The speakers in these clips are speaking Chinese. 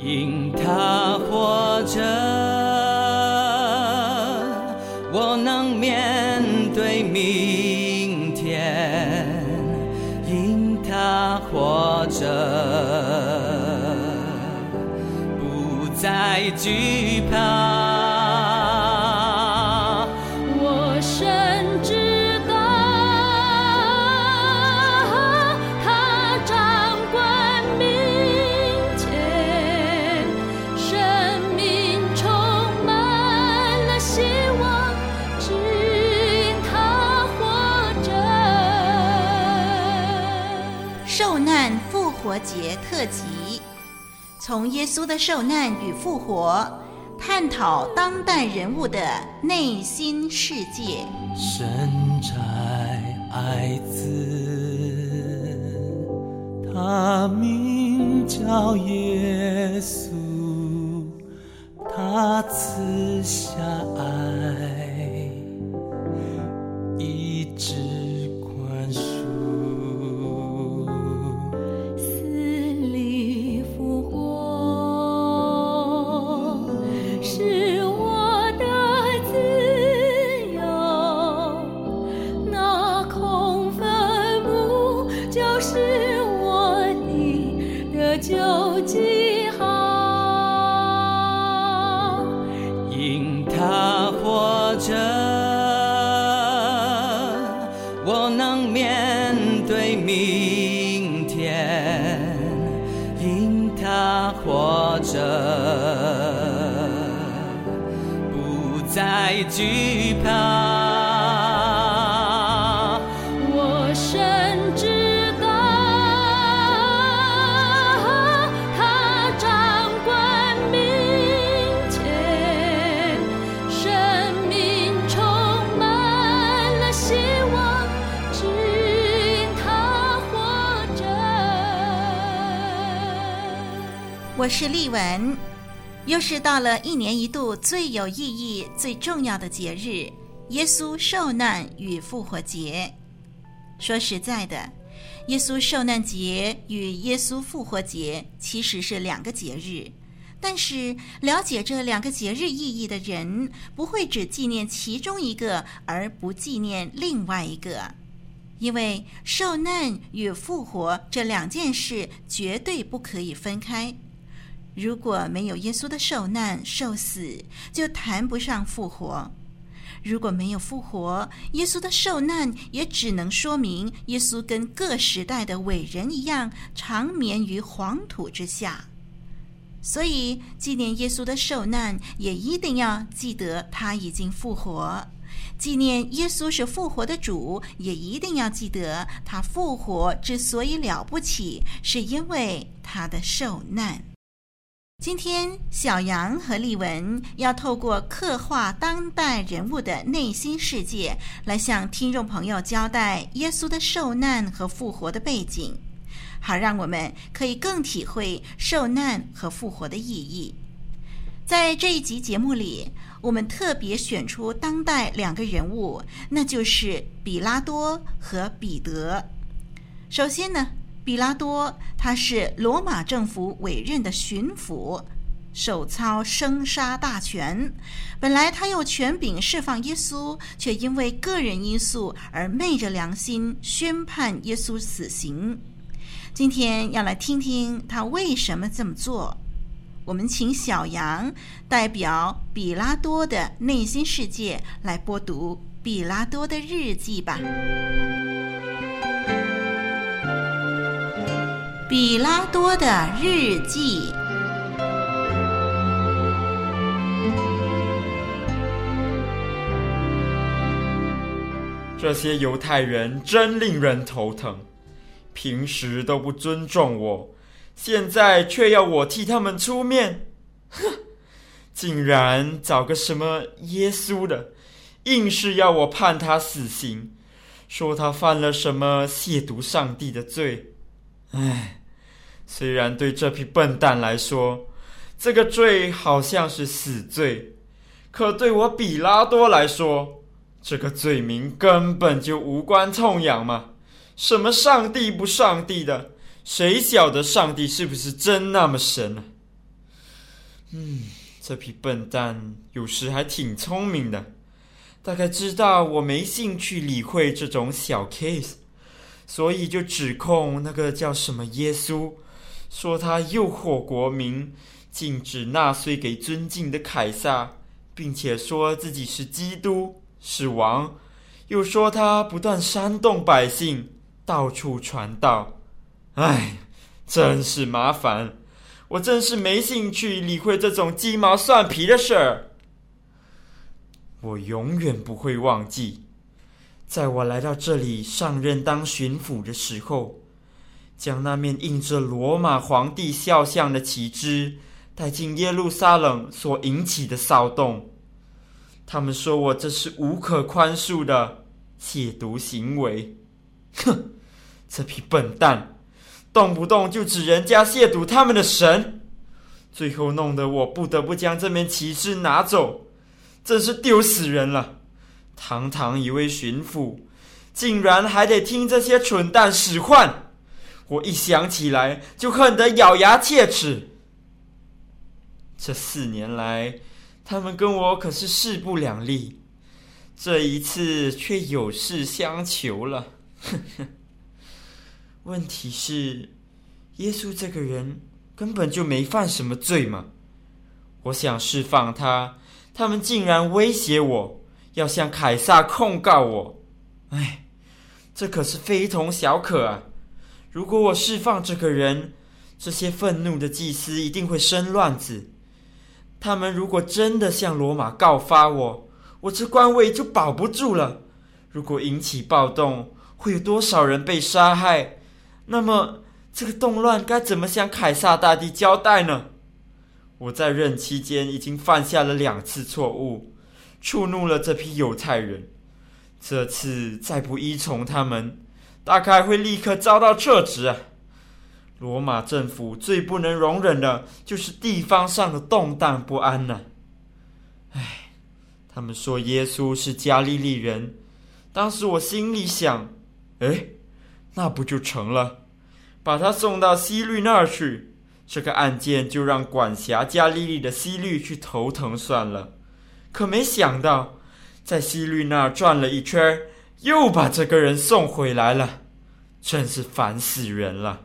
因他活着，我能面对明天；因他活着，不再惧怕。从耶稣的受难与复活，探讨当代人物的内心世界。神差爱子，他名叫耶稣，他赐下爱，是丽文。又是到了一年一度最有意义、最重要的节日——耶稣受难与复活节。说实在的，耶稣受难节与耶稣复活节其实是两个节日，但是了解这两个节日意义的人，不会只纪念其中一个而不纪念另外一个，因为受难与复活这两件事绝对不可以分开。如果没有耶稣的受难受死，就谈不上复活；如果没有复活，耶稣的受难也只能说明耶稣跟各时代的伟人一样，长眠于黄土之下。所以，纪念耶稣的受难，也一定要记得他已经复活；纪念耶稣是复活的主，也一定要记得他复活之所以了不起，是因为他的受难。今天，小杨和丽文要透过刻画当代人物的内心世界，来向听众朋友交代耶稣的受难和复活的背景，好让我们可以更体会受难和复活的意义。在这一集节目里，我们特别选出当代两个人物，那就是彼拉多和彼得。首先呢，彼拉多，他是罗马政府委任的巡抚，手操生杀大权。本来他有权柄释放耶稣，却因为个人因素而昧着良心宣判耶稣死刑。今天要来听听他为什么这么做。我们请小杨代表彼拉多的内心世界来播读彼拉多的日记吧。比拉多的日记。这些犹太人真令人头疼，平时都不尊重我，现在却要我替他们出面。哼，竟然找个什么耶稣的，硬是要我判他死刑，说他犯了什么亵渎上帝的罪。唉。虽然对这批笨蛋来说，这个罪好像是死罪，可对我比拉多来说，这个罪名根本就无关痛痒嘛。什么上帝不上帝的，谁晓得上帝是不是真那么神呢？嗯，这批笨蛋有时还挺聪明的，大概知道我没兴趣理会这种小 case，所以就指控那个叫什么耶稣，说他诱惑国民，禁止纳税给尊敬的凯撒，并且说自己是基督，是王。又说他不断煽动百姓到处传道，唉，真是麻烦！我真是没兴趣理会这种鸡毛蒜皮的事儿。我永远不会忘记，在我来到这里上任当巡抚的时候，将那面印着罗马皇帝肖像的旗帜带进耶路撒冷所引起的骚动。他们说我这是无可宽恕的亵渎行为。哼，这批笨蛋，动不动就指人家亵渎他们的神，最后弄得我不得不将这面旗帜拿走，真是丢死人了！堂堂一位巡抚，竟然还得听这些蠢蛋使唤，我一想起来就恨得咬牙切齿。这四年来，他们跟我可是势不两立，这一次却有事相求了。问题是，耶稣这个人根本就没犯什么罪嘛。我想释放他，他们竟然威胁我要向凯撒控告我。哎，这可是非同小可啊！如果我释放这个人，这些愤怒的祭司一定会生乱子。他们如果真的向罗马告发我，我这官位就保不住了。如果引起暴动，会有多少人被杀害？那么这个动乱该怎么向凯撒大帝交代呢？我在任期间已经犯下了两次错误，触怒了这批犹太人。这次再不依从他们，大概会立刻遭到撤职啊！罗马政府最不能容忍的就是地方上的动荡不安呢。唉，他们说耶稣是加利利人，当时我心里想，哎，那不就成了？把他送到西律那儿去，这个案件就让管辖加利利的西律去头疼算了。可没想到，在西律那儿转了一圈，又把这个人送回来了，真是烦死人了。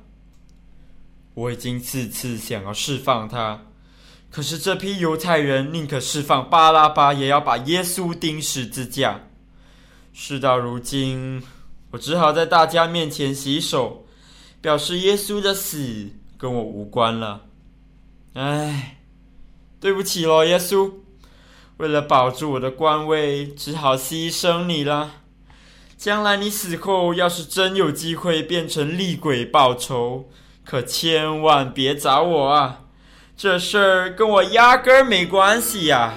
我已经四次想要释放他，可是这批犹太人宁可释放巴拉巴，也要把耶稣钉十字架。事到如今，我只好在大家面前洗手，表示耶稣的死跟我无关了。唉，对不起喽，耶稣，为了保住我的官位，只好牺牲你了。将来你死后，要是真有机会变成厉鬼报仇，可千万别找我啊！这事儿跟我压根儿没关系呀。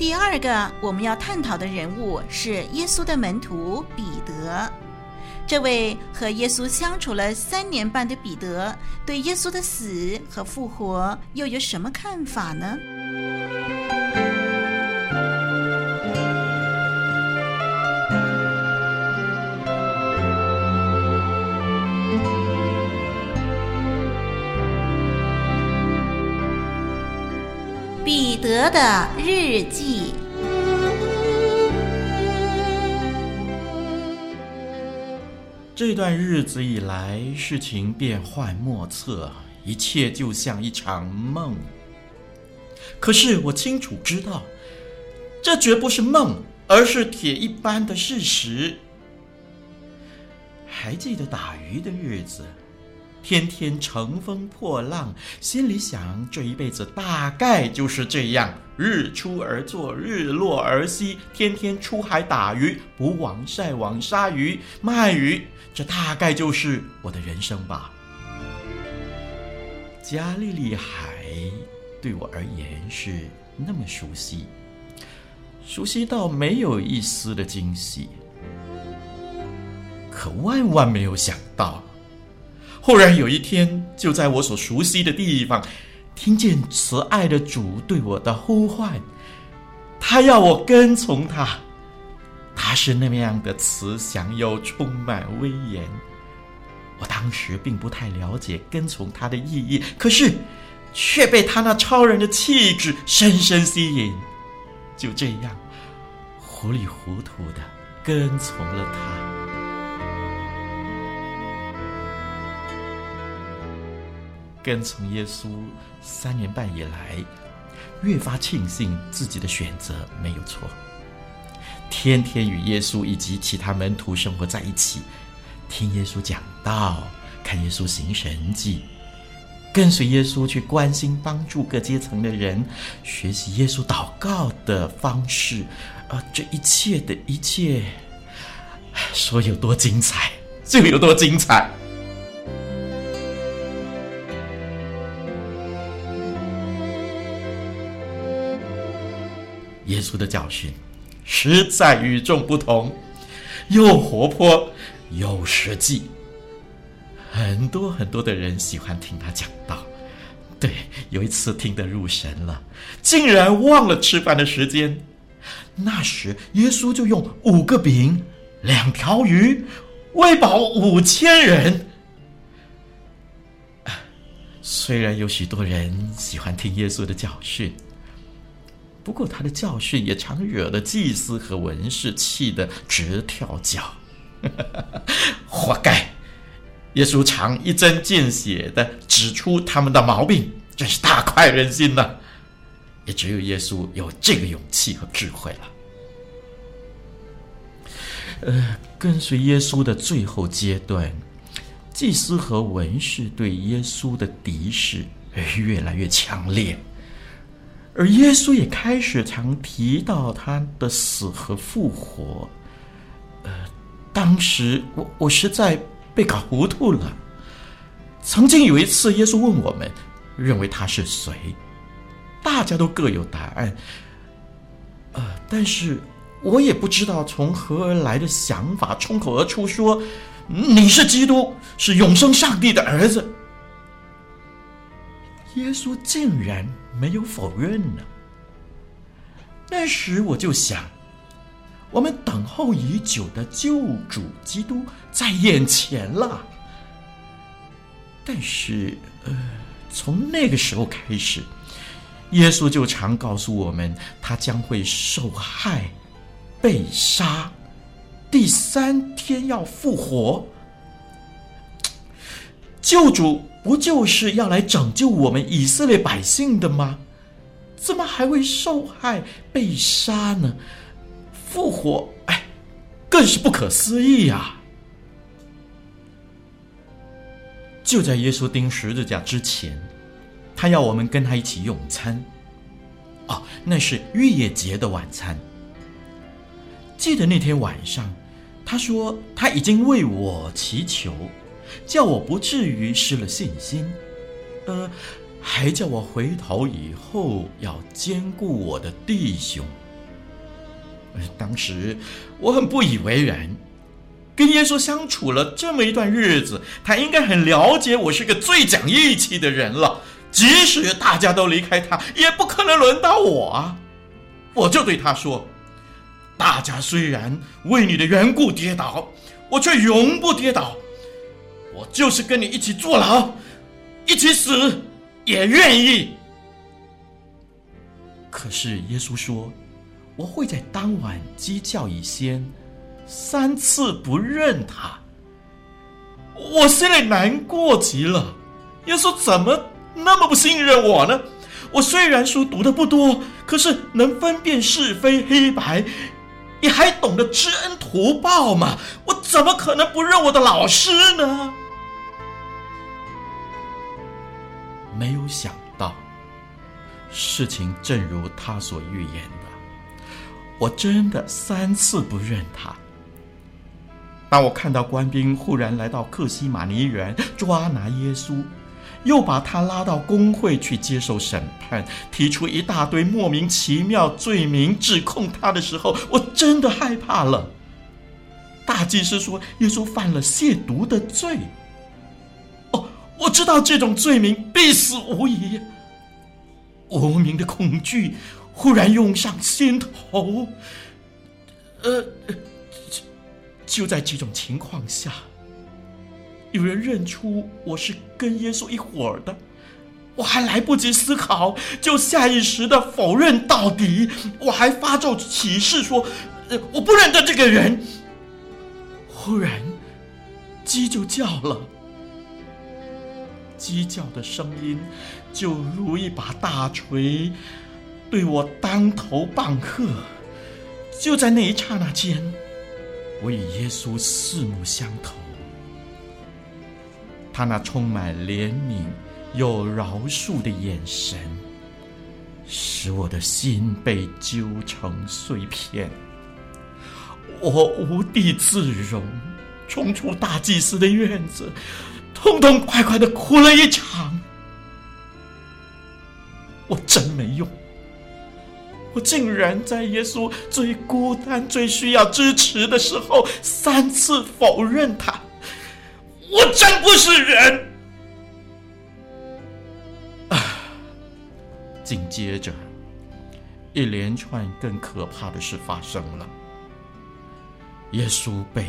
第二个我们要探讨的人物是耶稣的门徒彼得。这位和耶稣相处了三年半的彼得，对耶稣的死和复活又有什么看法呢？的日记。这段日子以来，事情变幻莫测，一切就像一场梦。可是我清楚知道，这绝不是梦，而是铁一般的事实。还记得打鱼的日子？天天乘风破浪，心里想这一辈子大概就是这样，日出而作，日落而息，天天出海打鱼，捕网晒网杀鱼卖鱼，这大概就是我的人生吧。加利利海对我而言是那么熟悉，熟悉到没有一丝的惊喜。可万万没有想到，忽然有一天，就在我所熟悉的地方，听见慈爱的主对我的呼唤，他要我跟从他。他是那么样的慈祥又充满威严。我当时并不太了解跟从他的意义，可是却被他那超人的气质深深吸引。就这样，糊里糊涂的跟从了他。跟从耶稣三年半以来，越发庆幸自己的选择没有错。天天与耶稣以及其他门徒生活在一起，听耶稣讲道，看耶稣行神迹，跟随耶稣去关心帮助各阶层的人，学习耶稣祷告的方式，啊，这一切的一切，说有多精彩就有多精彩。耶稣的教训实在与众不同，又活泼又实际。很多很多的人喜欢听他讲道。对，有一次听得入神了，竟然忘了吃饭的时间。那时耶稣就用五个饼、两条鱼喂饱五千人。虽然有许多人喜欢听耶稣的教训。不过，他的教训也常惹得祭司和文士气得直跳脚，活该！耶稣常一针见血地指出他们的毛病，真是大快人心呐！也只有耶稣有这个勇气和智慧了。呃，跟随耶稣的最后阶段，祭司和文士对耶稣的敌视越来越强烈。而耶稣也开始常提到他的死和复活。呃，当时我我实在被搞糊涂了。曾经有一次，耶稣问我们，认为他是谁？大家都各有答案。呃，但是我也不知道从何而来的想法，冲口而出说：“你是基督，是永生上帝的儿子。”耶稣竟然没有否认呢。那时我就想，我们等候已久的救主基督在眼前了。但是，呃，从那个时候开始，耶稣就常告诉我们，他将会受害、被杀，第三天要复活。救主不就是要来拯救我们以色列百姓的吗？怎么还会受害、被杀呢？复活，哎，更是不可思议呀、就在耶稣钉十字架之前，他要我们跟他一起用餐。哦，那是逾越节的晚餐。记得那天晚上，他说他已经为我祈求。叫我不至于失了信心，呃，还叫我回头以后要兼顾我的弟兄。当时我很不以为然，跟耶稣相处了这么一段日子，他应该很了解我是个最讲义气的人了。即使大家都离开他，也不可能轮到我啊！我就对他说：“大家虽然为你的缘故跌倒，我却永不跌倒。”我就是跟你一起坐牢，一起死也愿意。可是耶稣说，我会在当晚鸡叫以先三次不认他。我心里难过极了。耶稣怎么那么不信任我呢？我虽然书读的不多，可是能分辨是非黑白，也还懂得知恩图报嘛。我怎么可能不认我的老师呢？没有想到，事情正如他所预言的，我真的三次不认他。当我看到官兵忽然来到克西马尼园抓拿耶稣，又把他拉到公会去接受审判，提出一大堆莫名其妙罪名指控他的时候，我真的害怕了。大祭司说耶稣犯了亵渎的罪。我知道这种罪名必死无疑。无名的恐惧忽然涌上心头。呃，就就在这种情况下。有人认出我是跟耶稣一伙的，我还来不及思考，就下意识的否认到底。我还发咒起誓说：“呃，我不认得这个人。”忽然，鸡就叫了，鸡叫的声音就如一把大锤，对我当头棒喝。就在那一刹那间，我与耶稣四目相投。他那充满怜悯又饶恕的眼神，使我的心被揪成碎片。我无地自容，冲出大祭司的院子，痛痛快快的哭了一场。我真没用，我竟然在耶稣最孤单、最需要支持的时候，三次否认他。我真不是人！啊！紧接着，一连串更可怕的事发生了。耶稣被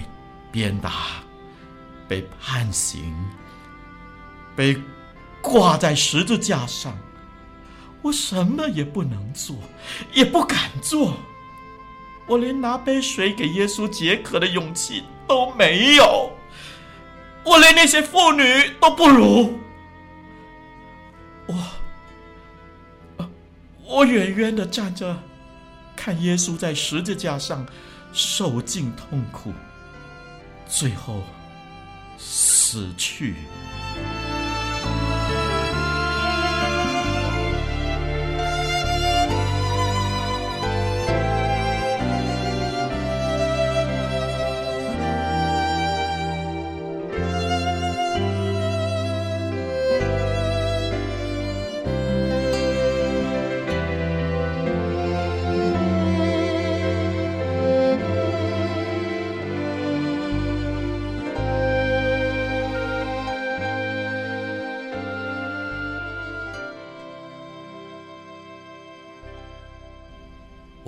鞭打，被判刑，被挂在十字架上。我什么也不能做，也不敢做。我连拿杯水给耶稣解渴的勇气都没有。我连那些妇女都不如，我，我远远的站着，看耶稣在十字架上受尽痛苦，最后死去。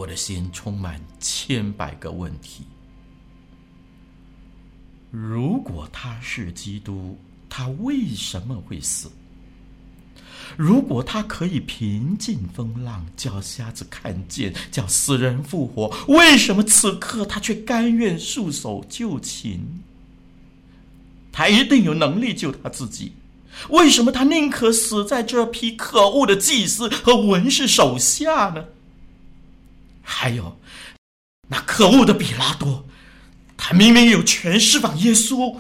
我的心充满千百个问题。如果他是基督，他为什么会死？如果他可以平静风浪，叫瞎子看见，叫死人复活，为什么此刻他却甘愿束手就擒？他一定有能力救他自己，为什么他宁可死在这批可恶的祭司和文士手下呢？还有，那可恶的比拉多，他明明有权释放耶稣，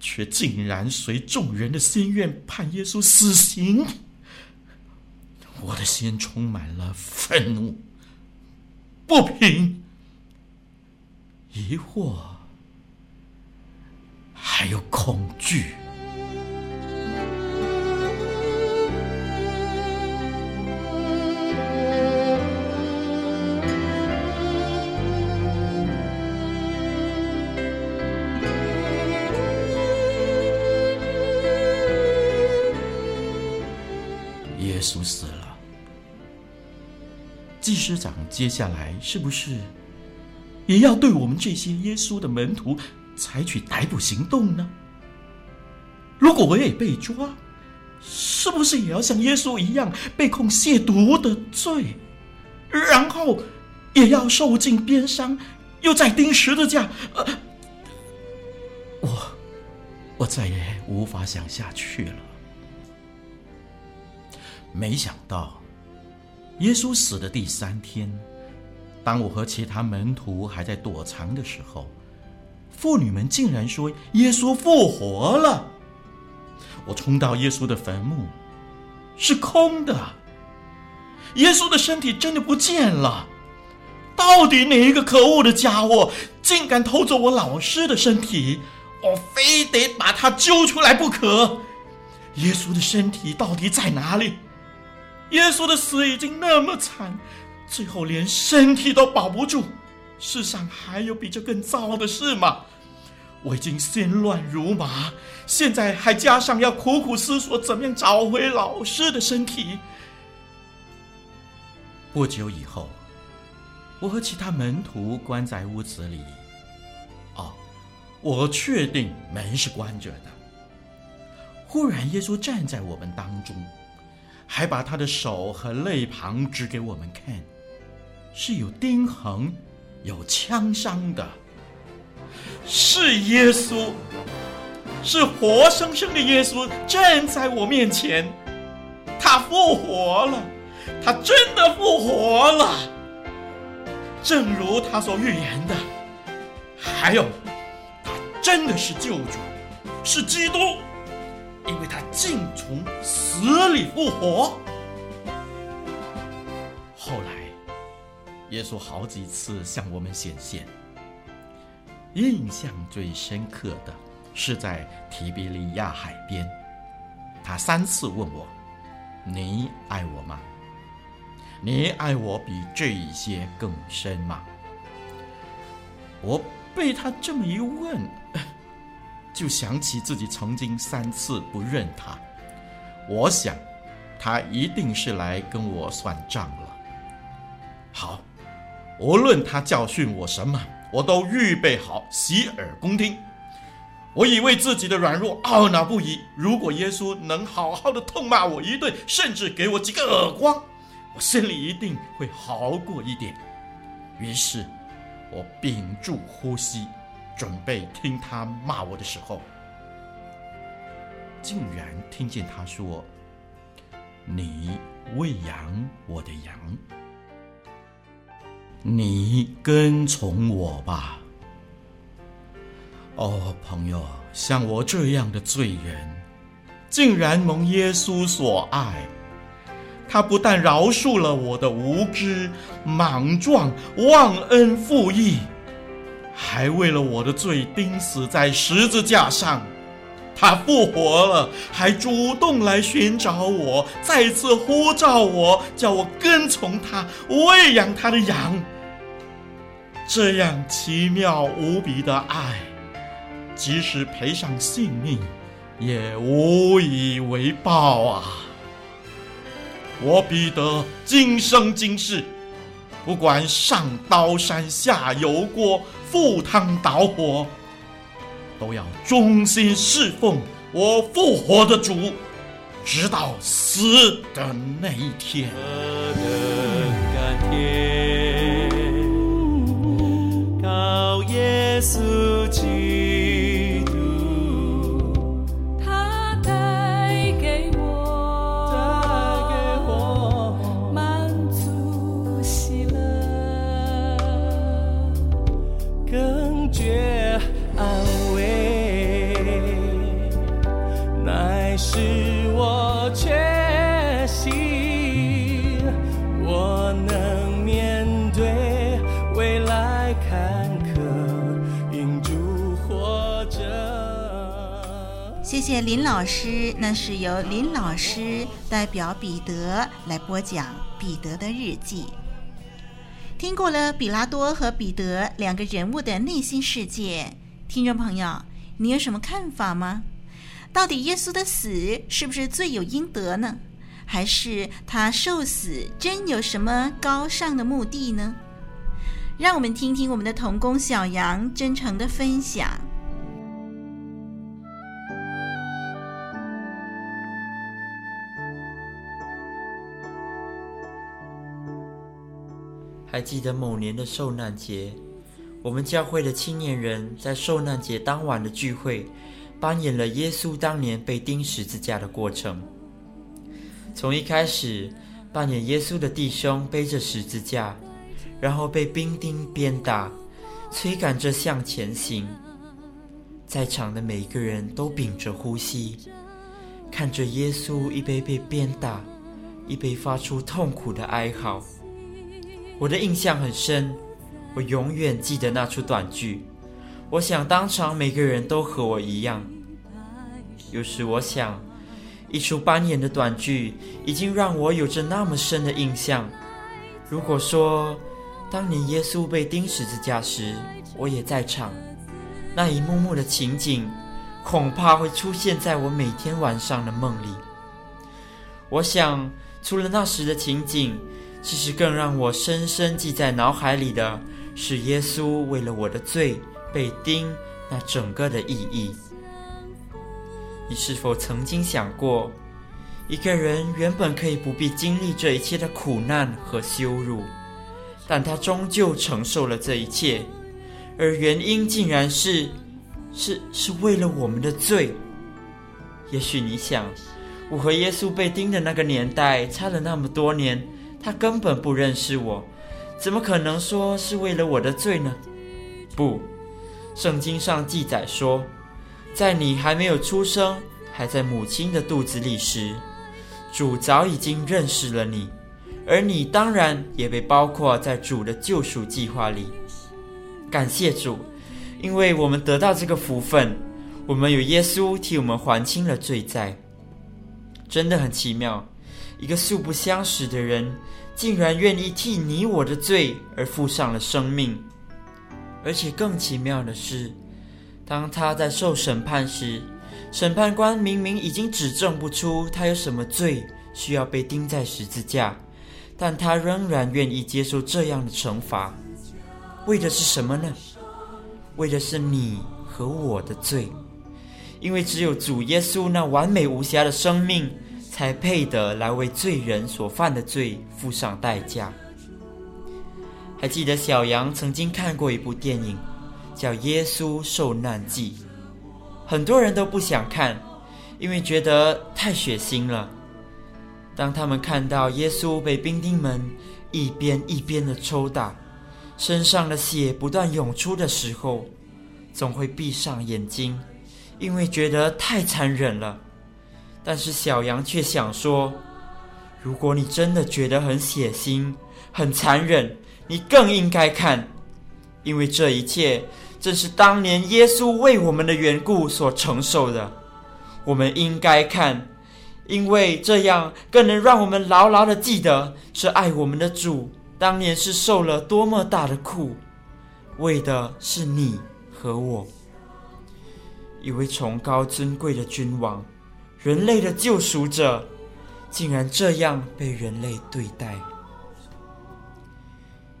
却竟然随众人的心愿判耶稣死刑。我的心充满了愤怒、不平、疑惑，还有恐惧。稣死了，祭司长接下来是不是也要对我们这些耶稣的门徒采取逮捕行动呢？如果我也被抓，是不是也要像耶稣一样被控亵渎的罪，然后也要受尽鞭伤，又再钉十字架？我我再也无法想下去了。没想到，耶稣死的第三天，当我和其他门徒还在躲藏的时候，妇女们竟然说耶稣复活了。我冲到耶稣的坟墓，是空的。耶稣的身体真的不见了。到底哪一个可恶的家伙竟敢偷走我老师的身体？我非得把他揪出来不可。耶稣的身体到底在哪里？耶稣的死已经那么惨，最后连身体都保不住。世上还有比这更糟的事吗？我已经心乱如麻，现在还加上要苦苦思索怎么样找回老师的身体。不久以后，我和其他门徒关在屋子里。哦，我确定门是关着的。忽然，耶稣站在我们当中，还把他的手和肋旁指给我们看，是有钉痕、有枪伤的。是耶稣，是活生生的耶稣站在我面前，他复活了，他真的复活了，正如他所预言的。还有，他真的是救主，是基督，因为他竟从死里复活。后来，耶稣好几次向我们显现。印象最深刻的是在提比利亚海边，他三次问我：“你爱我吗？你爱我比这些更深吗？”我被他这么一问，就想起自己曾经三次不认他。我想，他一定是来跟我算账了。好，无论他教训我什么。我都预备好洗耳恭听。我以为自己的软弱懊恼不已。如果耶稣能好好的痛骂我一顿，甚至给我几个耳光，我心里一定会好过一点。于是，我屏住呼吸，准备听他骂我的时候，竟然听见他说：“你喂养我的羊。”你跟从我吧。哦，朋友，像我这样的罪人，竟然蒙耶稣所爱。他不但饶恕了我的无知、莽撞、忘恩负义，还为了我的罪钉死在十字架上。他复活了，还主动来寻找我，再次呼召我，叫我跟从他，喂养他的羊。这样奇妙无比的爱，即使赔上性命，也无以为报啊！我彼得今生今世，不管上刀山下油锅，赴汤蹈火。都要忠心侍奉我复活的主，直到死的那一天。何等甘甜，靠耶稣基谢林老师，那是由林老师代表彼得来播讲《彼得的日记》。听过了彼拉多和彼得两个人物的内心世界，听众朋友，你有什么看法吗？到底耶稣的死是不是罪有应得呢？还是他受死真有什么高尚的目的呢？让我们听听我们的童工小杨真诚的分享。还记得某年的受难节，我们教会的青年人在受难节当晚的聚会。扮演了耶稣当年被钉十字架的过程。从一开始，扮演耶稣的弟兄背着十字架，然后被兵丁鞭打，催赶着向前行。在场的每一个人都屏着呼吸，看着耶稣一边被鞭打，一边发出痛苦的哀嚎。我的印象很深，我永远记得那出短剧。我想，当场每个人都和我一样。有时我想，一出扮演的短剧已经让我有着那么深的印象。如果说当年耶稣被钉十字架时，我也在场，那一幕幕的情景，恐怕会出现在我每天晚上的梦里。我想，除了那时的情景，其实更让我深深记在脑海里的是耶稣为了我的罪被钉那整个的意义。你是否曾经想过，一个人原本可以不必经历这一切的苦难和羞辱，但他终究承受了这一切，而原因竟然是，是是为了我们的罪。也许你想，我和耶稣被钉的那个年代差了那么多年，他根本不认识我，怎么可能说是为了我的罪呢？不，圣经上记载说。在你还没有出生，还在母亲的肚子里时，主早已经认识了你，而你当然也被包括在主的救赎计划里。感谢主，因为我们得到这个福分，我们有耶稣替我们还清了罪债。真的很奇妙，一个素不相识的人，竟然愿意替你我的罪而付上了生命，而且更奇妙的是。当他在受审判时，审判官明明已经指证不出他有什么罪需要被钉在十字架，但他仍然愿意接受这样的惩罚，为的是什么呢？为的是你和我的罪，因为只有主耶稣那完美无瑕的生命，才配得来为罪人所犯的罪付上代价。还记得小杨曾经看过一部电影。叫《耶稣受难记》，很多人都不想看，因为觉得太血腥了。当他们看到耶稣被兵丁们一边一边的抽打，身上的血不断涌出的时候，总会闭上眼睛，因为觉得太残忍了。但是小羊却想说：如果你真的觉得很血腥、很残忍，你更应该看，因为这一切。正是当年耶稣为我们的缘故所承受的，我们应该看，因为这样更能让我们牢牢的记得，是爱我们的主当年是受了多么大的苦，为的是你和我。一位崇高尊贵的君王，人类的救赎者，竟然这样被人类对待。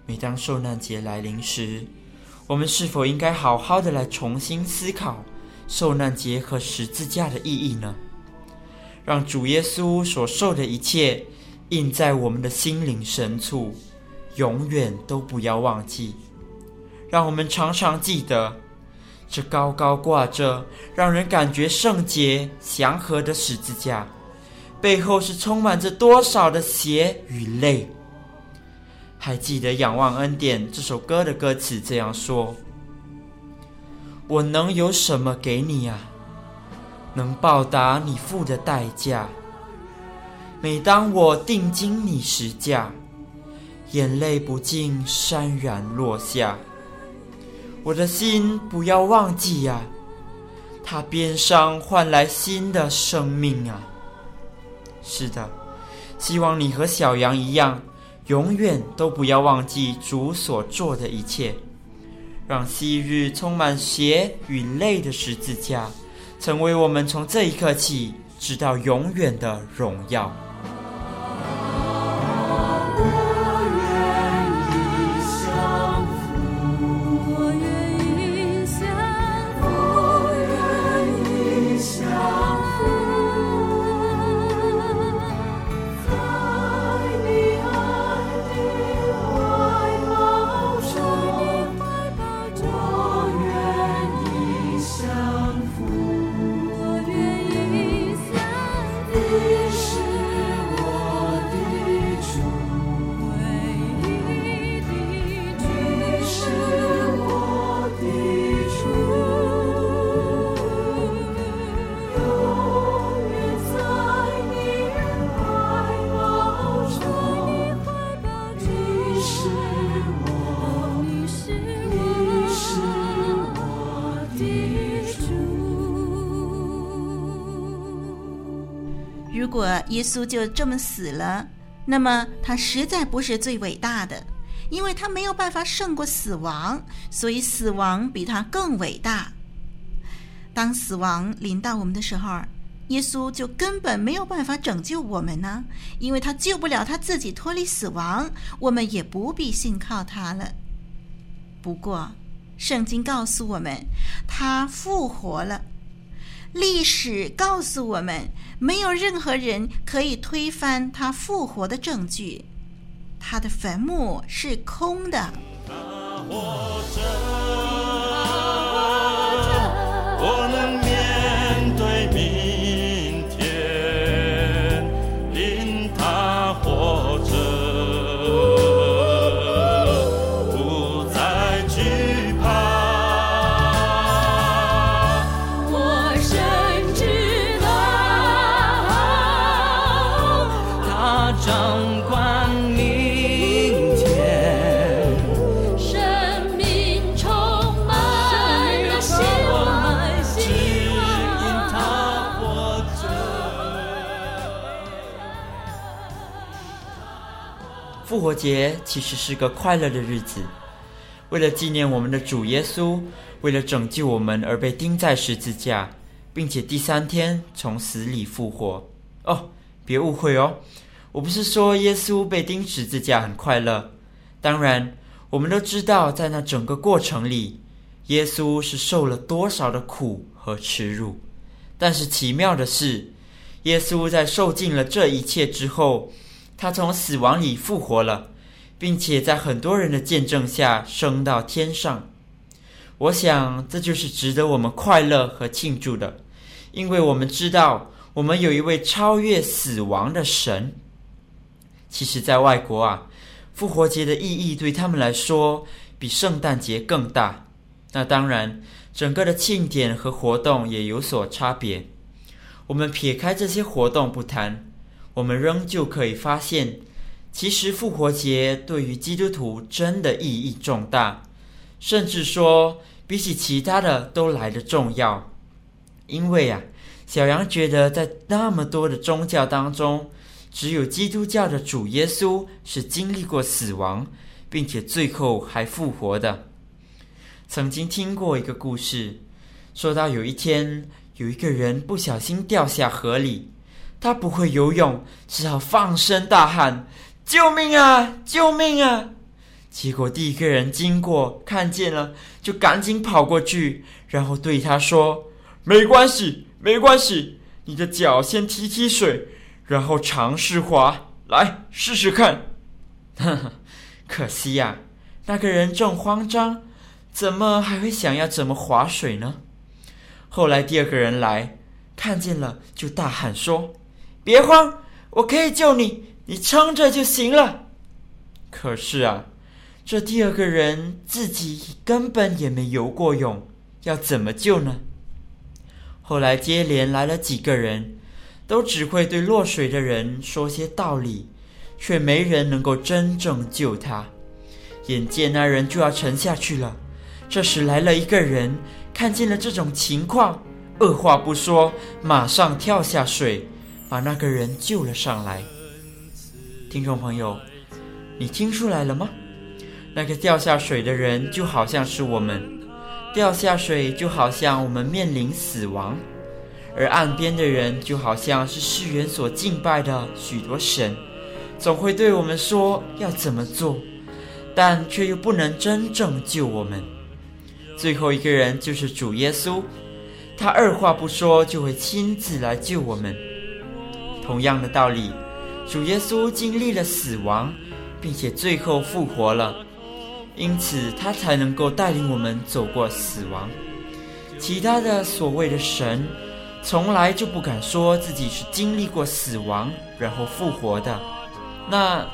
每当受难节来临时，我们是否应该好好的来重新思考受难节和十字架的意义呢？让主耶稣所受的一切印在我们的心灵深处，永远都不要忘记。让我们常常记得，这高高挂着让人感觉圣洁祥和的十字架，背后是充满着多少的血与泪。还记得《仰望恩典》这首歌的歌词这样说：“我能有什么给你啊？能报答你付的代价？每当我定睛你十架，眼泪不禁潸然落下。我的心不要忘记呀、啊，他鞭伤换来新的生命啊！是的，希望你和小羊一样。”永远都不要忘记主所做的一切，让昔日充满血与泪的十字架，成为我们从这一刻起直到永远的荣耀。如果耶稣就这么死了，那么他实在不是最伟大的，因为他没有办法胜过死亡，所以死亡比他更伟大。当死亡临到我们的时候，耶稣就根本没有办法拯救我们呢，因为他救不了他自己脱离死亡，我们也不必信靠他了。不过，圣经告诉我们，他复活了。历史告诉我们，没有任何人可以推翻他复活的证据。他的坟墓是空的。复活节其实是个快乐的日子，为了纪念我们的主耶稣，为了拯救我们而被钉在十字架，并且第三天从死里复活。哦，别误会哦，我不是说耶稣被钉十字架很快乐。当然，我们都知道，在那整个过程里，耶稣是受了多少的苦和耻辱。但是奇妙的是，耶稣在受尽了这一切之后，他从死亡里复活了，并且在很多人的见证下升到天上。我想这就是值得我们快乐和庆祝的，因为我们知道我们有一位超越死亡的神。其实，在外国啊，复活节的意义对他们来说比圣诞节更大。那当然，整个的庆典和活动也有所差别。我们撇开这些活动不谈。我们仍旧可以发现，其实复活节对于基督徒真的意义重大，甚至说比起其他的都来得重要。因为啊，小杨觉得在那么多的宗教当中，只有基督教的主耶稣是经历过死亡，并且最后还复活的。曾经听过一个故事，说到有一天有一个人不小心掉下河里。他不会游泳，只好放声大喊：“救命啊！救命啊！”结果第一个人经过，看见了，就赶紧跑过去，然后对他说：“没关系，没关系，你的脚先踢踢水，然后尝试滑，来试试看。”呵呵，可惜呀，那个人正慌张，怎么还会想要怎么划水呢？后来第二个人来，看见了，就大喊说。别慌，我可以救你，你撑着就行了。可是啊，这第二个人自己根本也没游过泳，要怎么救呢？后来接连来了几个人，都只会对落水的人说些道理，却没人能够真正救他。眼见那人就要沉下去了，这时来了一个人，看见了这种情况，二话不说，马上跳下水。把那个人救了上来。听众朋友，你听出来了吗？那个掉下水的人就好像是我们，掉下水就好像我们面临死亡，而岸边的人就好像是世人所敬拜的许多神，总会对我们说要怎么做，但却又不能真正救我们。最后一个人就是主耶稣，他二话不说就会亲自来救我们。同样的道理，主耶稣经历了死亡，并且最后复活了，因此他才能够带领我们走过死亡。其他的所谓的神，从来就不敢说自己是经历过死亡然后复活的。那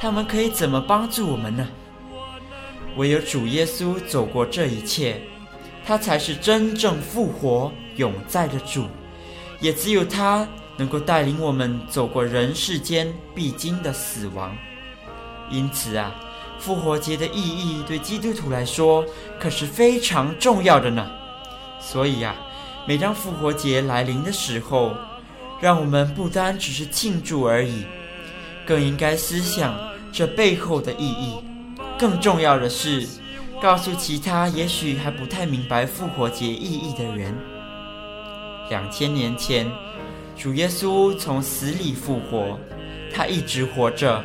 他们可以怎么帮助我们呢？唯有主耶稣走过这一切，他才是真正复活永在的主，也只有他。能够带领我们走过人世间必经的死亡，因此啊，复活节的意义对基督徒来说可是非常重要的呢。所以呀，每当复活节来临的时候，让我们不单只是庆祝而已，更应该思想这背后的意义。更重要的是，告诉其他也许还不太明白复活节意义的人：两千年前，主耶稣从死里复活，他一直活着，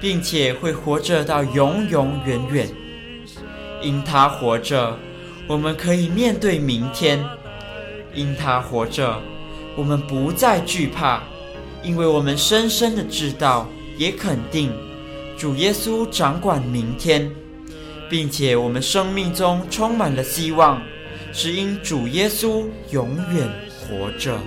并且会活着到永永远远。因他活着，我们可以面对明天；因他活着，我们不再惧怕，因为我们深深的知道，也肯定，主耶稣掌管明天，并且我们生命中充满了希望，是因主耶稣永远活着。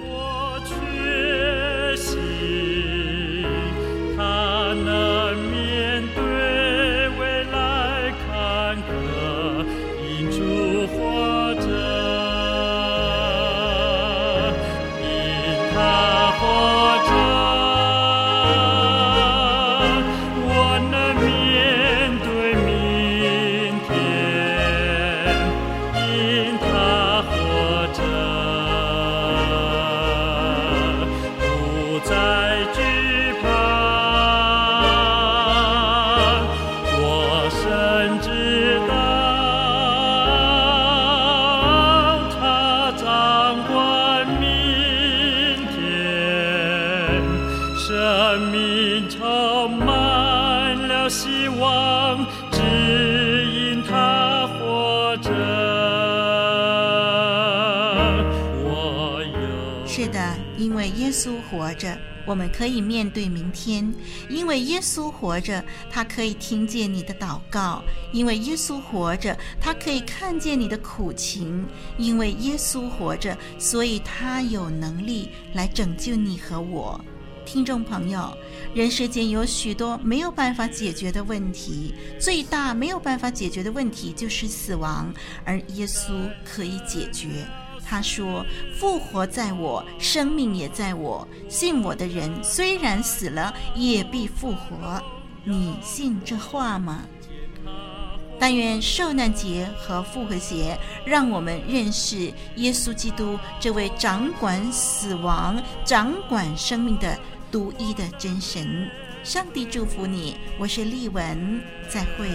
活着，我们可以面对明天；因为耶稣活着，他可以听见你的祷告；因为耶稣活着，他可以看见你的苦情；因为耶稣活着，所以他有能力来拯救你和我。听众朋友，人世间有许多没有办法解决的问题，最大没有办法解决的问题就是死亡，而耶稣可以解决。他说：“复活在我，生命也在我。信我的人，虽然死了，也必复活。你信这话吗？”但愿受难节和复活节，让我们认识耶稣基督这位掌管死亡、掌管生命的独一的真神。上帝祝福你，我是丽文，再会。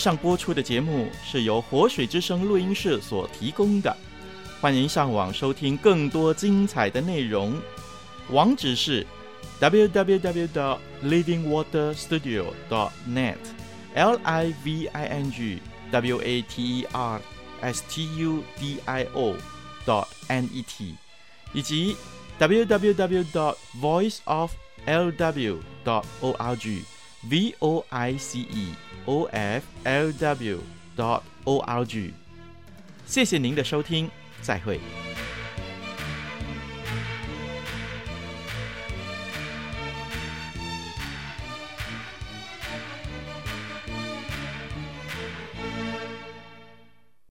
上播出的节目是由活水之声录音室所提供的，欢迎上网收听更多精彩的内容，网址是 www.livingwaterstudio.net，l i v i n g w a t e r s t u d i o dot n e t，以及 www.voiceoflw dot o r g。v o i c e o f l w dot o r g，谢谢您的收听，再会。